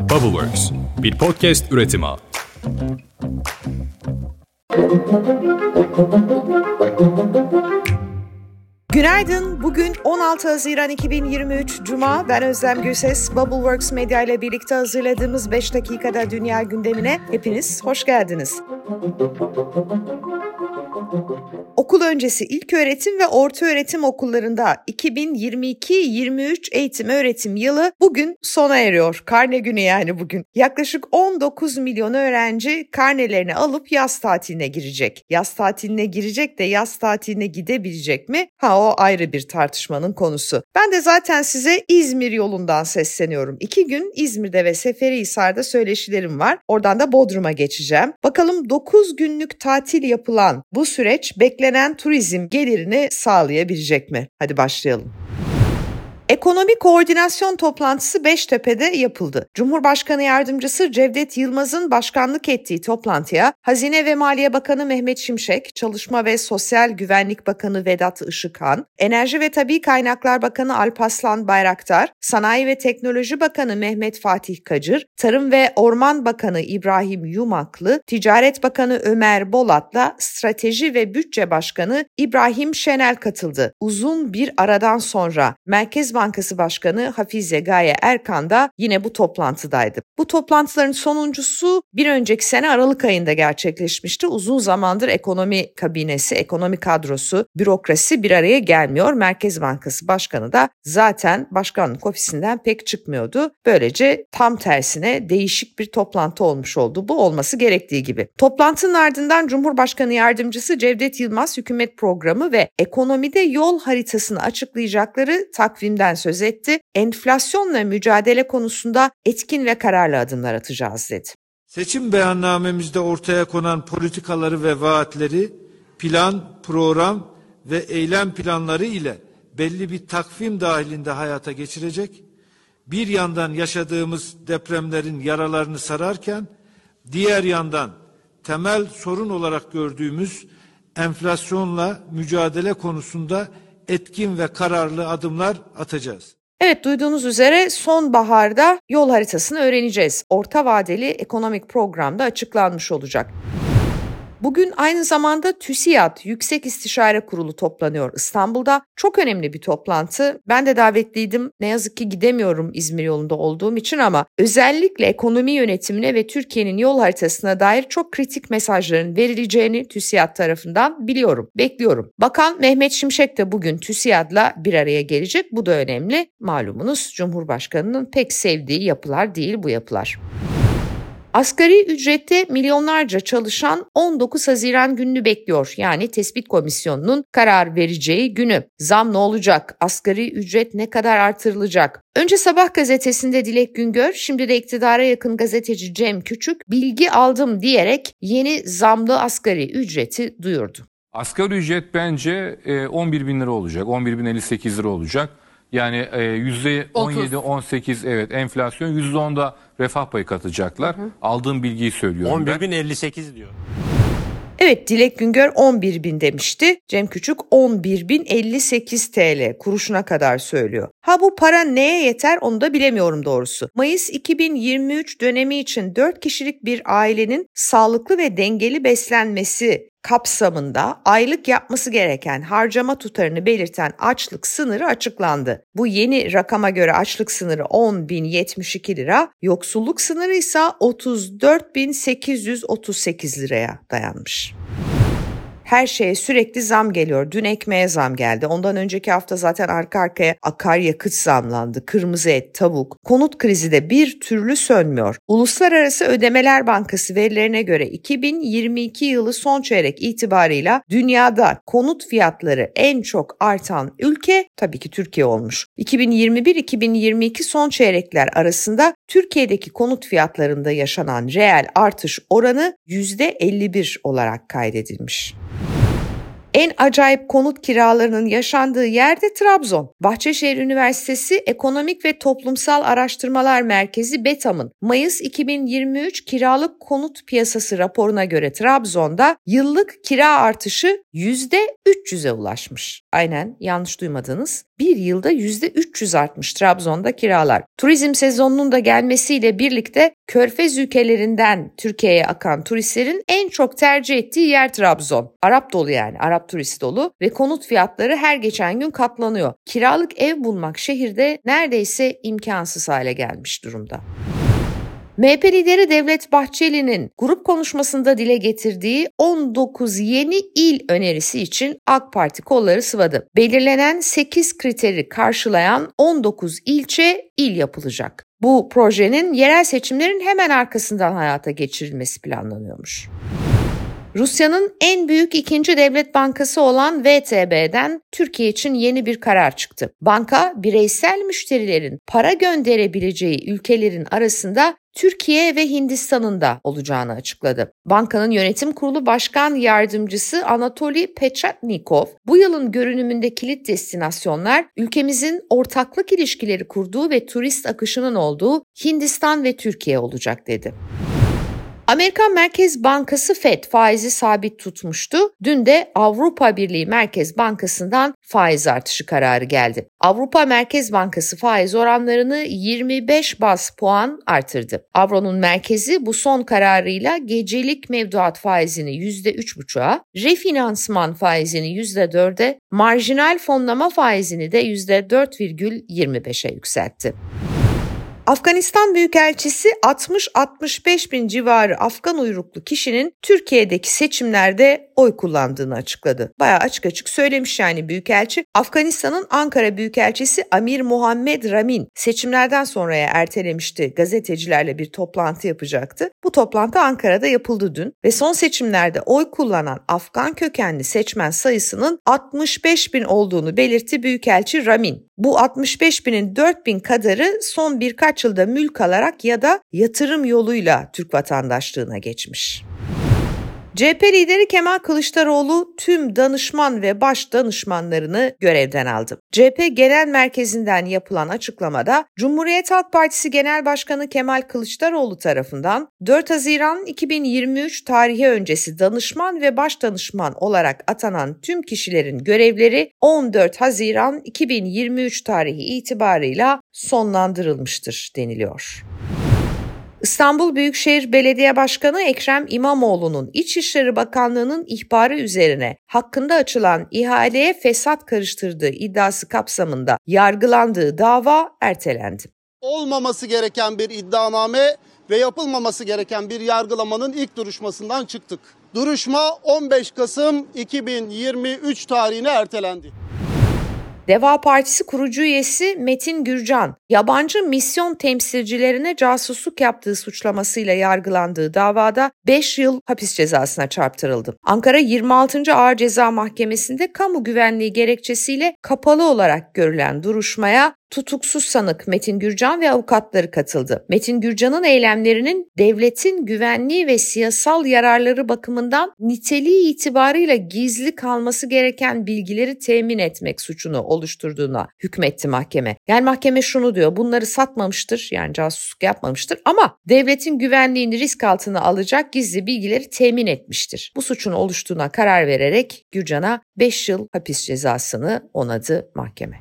Bubbleworks, bir podcast üretimi. Günaydın. Bugün 16 Haziran 2023 Cuma. Ben Özlem Gürses. Bubbleworks Medya ile birlikte hazırladığımız 5 dakikada dünya gündemine hepiniz hoş geldiniz. Okul öncesi ilk öğretim ve orta öğretim okullarında 2022-23 eğitim öğretim yılı bugün sona eriyor. Karne günü yani bugün. Yaklaşık 19 milyon öğrenci karnelerini alıp yaz tatiline girecek. Yaz tatiline girecek de yaz tatiline gidebilecek mi? Ha o ayrı bir tartışmanın konusu. Ben de zaten size İzmir yolundan sesleniyorum. İki gün İzmir'de ve Seferihisar'da söyleşilerim var. Oradan da Bodrum'a geçeceğim. Bakalım 9 günlük tatil yapılan bu süreç beklenen turizm gelirini sağlayabilecek mi? Hadi başlayalım. Ekonomi koordinasyon toplantısı Beştepe'de yapıldı. Cumhurbaşkanı Yardımcısı Cevdet Yılmaz'ın başkanlık ettiği toplantıya Hazine ve Maliye Bakanı Mehmet Şimşek, Çalışma ve Sosyal Güvenlik Bakanı Vedat Işıkhan, Enerji ve Tabi Kaynaklar Bakanı Alpaslan Bayraktar, Sanayi ve Teknoloji Bakanı Mehmet Fatih Kacır, Tarım ve Orman Bakanı İbrahim Yumaklı, Ticaret Bakanı Ömer Bolat'la Strateji ve Bütçe Başkanı İbrahim Şenel katıldı. Uzun bir aradan sonra Merkez Bankası Başkanı Hafize Gaye Erkan da yine bu toplantıdaydı. Bu toplantıların sonuncusu bir önceki sene Aralık ayında gerçekleşmişti. Uzun zamandır ekonomi kabinesi, ekonomi kadrosu, bürokrasi bir araya gelmiyor. Merkez Bankası Başkanı da zaten başkanlık ofisinden pek çıkmıyordu. Böylece tam tersine değişik bir toplantı olmuş oldu. Bu olması gerektiği gibi. Toplantının ardından Cumhurbaşkanı Yardımcısı Cevdet Yılmaz hükümet programı ve ekonomide yol haritasını açıklayacakları takvimden Bey'den söz etti. Enflasyonla mücadele konusunda etkin ve kararlı adımlar atacağız dedi. Seçim beyannamemizde ortaya konan politikaları ve vaatleri plan, program ve eylem planları ile belli bir takvim dahilinde hayata geçirecek. Bir yandan yaşadığımız depremlerin yaralarını sararken diğer yandan temel sorun olarak gördüğümüz enflasyonla mücadele konusunda etkin ve kararlı adımlar atacağız. Evet duyduğunuz üzere sonbaharda yol haritasını öğreneceğiz. Orta vadeli ekonomik programda açıklanmış olacak. Bugün aynı zamanda TÜSİAD Yüksek İstişare Kurulu toplanıyor İstanbul'da. Çok önemli bir toplantı. Ben de davetliydim. Ne yazık ki gidemiyorum İzmir yolunda olduğum için ama özellikle ekonomi yönetimine ve Türkiye'nin yol haritasına dair çok kritik mesajların verileceğini TÜSİAD tarafından biliyorum, bekliyorum. Bakan Mehmet Şimşek de bugün TÜSİAD'la bir araya gelecek. Bu da önemli. Malumunuz Cumhurbaşkanı'nın pek sevdiği yapılar değil bu yapılar. Asgari ücrette milyonlarca çalışan 19 Haziran gününü bekliyor. Yani tespit komisyonunun karar vereceği günü. Zam ne olacak? Asgari ücret ne kadar artırılacak? Önce Sabah gazetesinde Dilek Güngör, şimdi de iktidara yakın gazeteci Cem Küçük bilgi aldım diyerek yeni zamlı asgari ücreti duyurdu. Asgari ücret bence 11 e, bin lira olacak, 11 bin 58 lira olacak. Yani e, yüzde 17-18 evet enflasyon %10'da refah payı katacaklar. Hı hı. Aldığım bilgiyi söylüyorum 11.058 diyor. Evet Dilek Güngör 11 bin demişti. Cem Küçük 11 bin 58 TL kuruşuna kadar söylüyor. Ha bu para neye yeter onu da bilemiyorum doğrusu. Mayıs 2023 dönemi için 4 kişilik bir ailenin sağlıklı ve dengeli beslenmesi kapsamında aylık yapması gereken harcama tutarını belirten açlık sınırı açıklandı. Bu yeni rakama göre açlık sınırı 10.072 lira, yoksulluk sınırı ise 34.838 liraya dayanmış her şeye sürekli zam geliyor. Dün ekmeğe zam geldi. Ondan önceki hafta zaten arka arkaya akaryakıt zamlandı. Kırmızı et, tavuk. Konut krizi de bir türlü sönmüyor. Uluslararası Ödemeler Bankası verilerine göre 2022 yılı son çeyrek itibarıyla dünyada konut fiyatları en çok artan ülke tabii ki Türkiye olmuş. 2021-2022 son çeyrekler arasında Türkiye'deki konut fiyatlarında yaşanan reel artış oranı %51 olarak kaydedilmiş. En acayip konut kiralarının yaşandığı yerde Trabzon. Bahçeşehir Üniversitesi Ekonomik ve Toplumsal Araştırmalar Merkezi BETAM'ın Mayıs 2023 kiralık konut piyasası raporuna göre Trabzon'da yıllık kira artışı %300'e ulaşmış. Aynen yanlış duymadınız. Bir yılda %300 artmış Trabzon'da kiralar. Turizm sezonunun da gelmesiyle birlikte Körfez ülkelerinden Türkiye'ye akan turistlerin en çok tercih ettiği yer Trabzon. Arap dolu yani, Arap turist dolu ve konut fiyatları her geçen gün katlanıyor. Kiralık ev bulmak şehirde neredeyse imkansız hale gelmiş durumda. MHP lideri Devlet Bahçeli'nin grup konuşmasında dile getirdiği 19 yeni il önerisi için AK Parti kolları sıvadı. Belirlenen 8 kriteri karşılayan 19 ilçe il yapılacak. Bu projenin yerel seçimlerin hemen arkasından hayata geçirilmesi planlanıyormuş. Rusya'nın en büyük ikinci devlet bankası olan VTB'den Türkiye için yeni bir karar çıktı. Banka bireysel müşterilerin para gönderebileceği ülkelerin arasında Türkiye ve Hindistan'ın da olacağını açıkladı. Bankanın yönetim kurulu başkan yardımcısı Anatoly Pechatnikov, bu yılın görünümünde kilit destinasyonlar ülkemizin ortaklık ilişkileri kurduğu ve turist akışının olduğu Hindistan ve Türkiye olacak dedi. Amerikan Merkez Bankası Fed faizi sabit tutmuştu. Dün de Avrupa Birliği Merkez Bankası'ndan faiz artışı kararı geldi. Avrupa Merkez Bankası faiz oranlarını 25 bas puan artırdı. Avronun merkezi bu son kararıyla gecelik mevduat faizini %3,5'a, refinansman faizini %4'e, marjinal fonlama faizini de %4,25'e yükseltti. Afganistan Büyükelçisi 60-65 bin civarı Afgan uyruklu kişinin Türkiye'deki seçimlerde oy kullandığını açıkladı. Baya açık açık söylemiş yani Büyükelçi. Afganistan'ın Ankara Büyükelçisi Amir Muhammed Ramin seçimlerden sonraya ertelemişti. Gazetecilerle bir toplantı yapacaktı. Bu toplantı Ankara'da yapıldı dün ve son seçimlerde oy kullanan Afgan kökenli seçmen sayısının 65 bin olduğunu belirtti Büyükelçi Ramin. Bu 65 binin 4 bin kadarı son birkaç yılda mülk alarak ya da yatırım yoluyla Türk vatandaşlığına geçmiş. CHP lideri Kemal Kılıçdaroğlu tüm danışman ve baş danışmanlarını görevden aldı. CHP Genel Merkezi'nden yapılan açıklamada Cumhuriyet Halk Partisi Genel Başkanı Kemal Kılıçdaroğlu tarafından 4 Haziran 2023 tarihi öncesi danışman ve baş danışman olarak atanan tüm kişilerin görevleri 14 Haziran 2023 tarihi itibarıyla sonlandırılmıştır deniliyor. İstanbul Büyükşehir Belediye Başkanı Ekrem İmamoğlu'nun İçişleri Bakanlığı'nın ihbarı üzerine hakkında açılan ihaleye fesat karıştırdığı iddiası kapsamında yargılandığı dava ertelendi. Olmaması gereken bir iddianame ve yapılmaması gereken bir yargılamanın ilk duruşmasından çıktık. Duruşma 15 Kasım 2023 tarihine ertelendi. Deva Partisi kurucu üyesi Metin Gürcan, yabancı misyon temsilcilerine casusluk yaptığı suçlamasıyla yargılandığı davada 5 yıl hapis cezasına çarptırıldı. Ankara 26. Ağır Ceza Mahkemesi'nde kamu güvenliği gerekçesiyle kapalı olarak görülen duruşmaya tutuksuz sanık Metin Gürcan ve avukatları katıldı. Metin Gürcan'ın eylemlerinin devletin güvenliği ve siyasal yararları bakımından niteliği itibarıyla gizli kalması gereken bilgileri temin etmek suçunu oluşturduğuna hükmetti mahkeme. Yani mahkeme şunu diyor bunları satmamıştır yani casusluk yapmamıştır ama devletin güvenliğini risk altına alacak gizli bilgileri temin etmiştir. Bu suçun oluştuğuna karar vererek Gürcan'a 5 yıl hapis cezasını onadı mahkeme.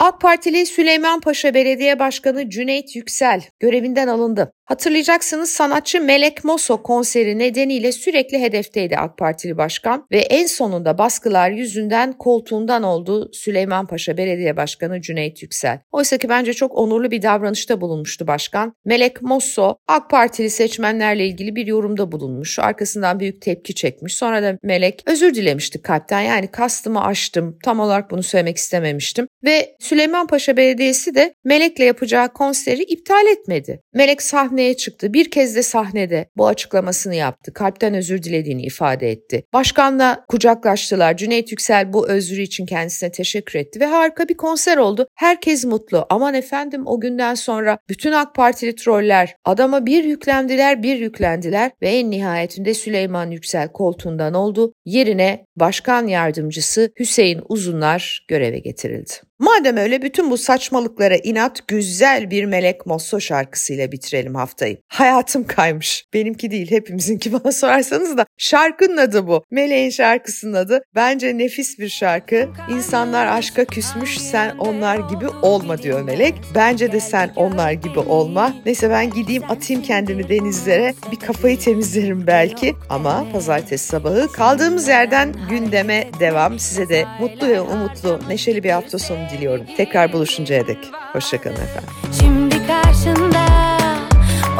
AK Partili Süleyman Paşa Belediye Başkanı Cüneyt Yüksel görevinden alındı. Hatırlayacaksınız sanatçı Melek Mosso konseri nedeniyle sürekli hedefteydi AK Partili Başkan ve en sonunda baskılar yüzünden koltuğundan oldu Süleyman Paşa Belediye Başkanı Cüneyt Yüksel. Oysa ki bence çok onurlu bir davranışta bulunmuştu başkan. Melek Mosso AK Partili seçmenlerle ilgili bir yorumda bulunmuş. Arkasından büyük tepki çekmiş. Sonra da Melek özür dilemişti kalpten. Yani kastımı aştım. Tam olarak bunu söylemek istememiştim. Ve Süleyman Paşa Belediyesi de Melek'le yapacağı konseri iptal etmedi. Melek sahne sahneye çıktı. Bir kez de sahnede bu açıklamasını yaptı. Kalpten özür dilediğini ifade etti. Başkanla kucaklaştılar. Cüneyt Yüksel bu özrü için kendisine teşekkür etti ve harika bir konser oldu. Herkes mutlu. Aman efendim o günden sonra bütün AK Partili troller adama bir yüklendiler bir yüklendiler ve en nihayetinde Süleyman Yüksel koltuğundan oldu. Yerine başkan yardımcısı Hüseyin Uzunlar göreve getirildi. Madem öyle bütün bu saçmalıklara inat güzel bir Melek Mosso şarkısıyla bitirelim haftayı. Hayatım kaymış. Benimki değil hepimizinki bana sorarsanız da şarkının adı bu. Meleğin şarkısının adı. Bence nefis bir şarkı. İnsanlar aşka küsmüş sen onlar gibi olma diyor Melek. Bence de sen onlar gibi olma. Neyse ben gideyim atayım kendimi denizlere. Bir kafayı temizlerim belki. Ama pazartesi sabahı kaldığımız yerden gündeme devam. Size de mutlu ve umutlu, neşeli bir hafta sonu diliyorum. Tekrar buluşuncaya dek. Hoşçakalın efendim. Şimdi karşında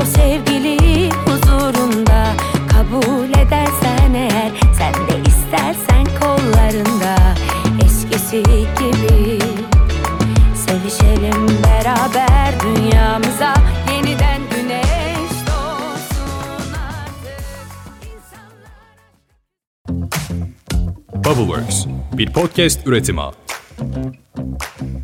o sevgili huzurunda kabul edersen eğer sen de istersen kollarında eskisi gibi sevişelim beraber dünyamıza yeniden güneş doğsun artık insanlar Bubbleworks bir podcast üretimi. Thank you.